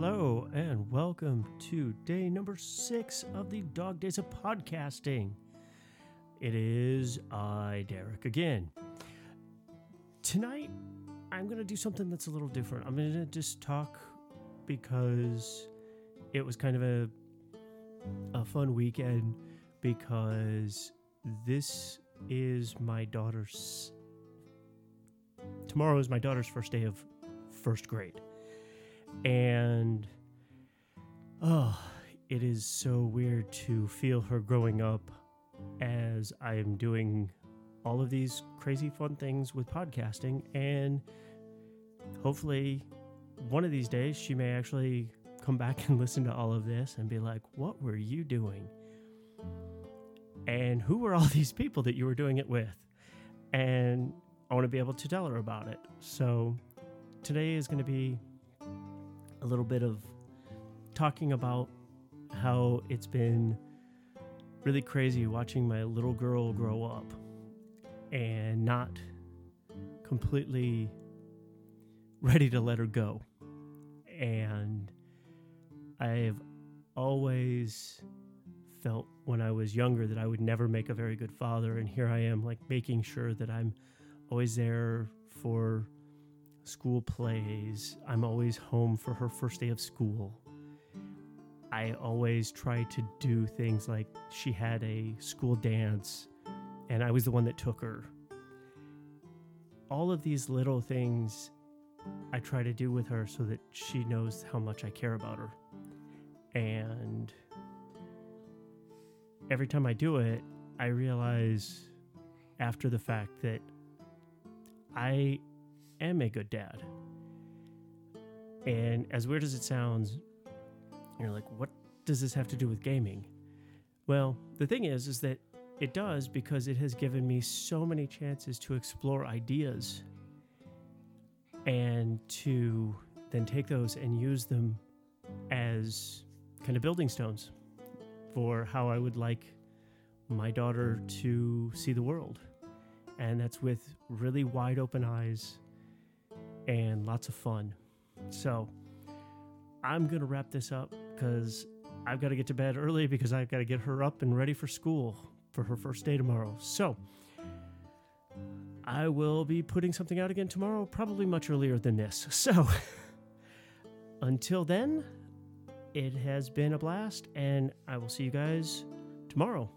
hello, and welcome to day number six of the Dog Days of Podcasting. It is I, Derek, again. Tonight, I'm going to do something that's a little different. I'm going to just talk because it was kind of a, a fun weekend because this is my daughter's. Tomorrow is my daughter's first day of first grade. And oh, it is so weird to feel her growing up as I am doing all of these crazy fun things with podcasting. And hopefully, one of these days, she may actually come back and listen to all of this and be like, What were you doing? And who were all these people that you were doing it with? And I want to be able to tell her about it. So today is going to be a little bit of talking about how it's been really crazy watching my little girl grow up and not completely ready to let her go. And I've always felt when I was younger that I would never make a very good father. And here I am, like making sure that I'm always there for school plays. I'm always home for her first day of school. I always try to do things like she had a school dance and I was the one that took her. All of these little things I try to do with her so that she knows how much I care about her. And every time I do it, I realize after the fact that I am a good dad. And as weird as it sounds, you're like, what does this have to do with gaming? Well, the thing is, is that it does because it has given me so many chances to explore ideas and to then take those and use them as kind of building stones for how I would like my daughter to see the world. And that's with really wide open eyes and lots of fun. So I'm going to wrap this up because I've got to get to bed early because I've got to get her up and ready for school for her first day tomorrow. So I will be putting something out again tomorrow, probably much earlier than this. So until then, it has been a blast, and I will see you guys tomorrow.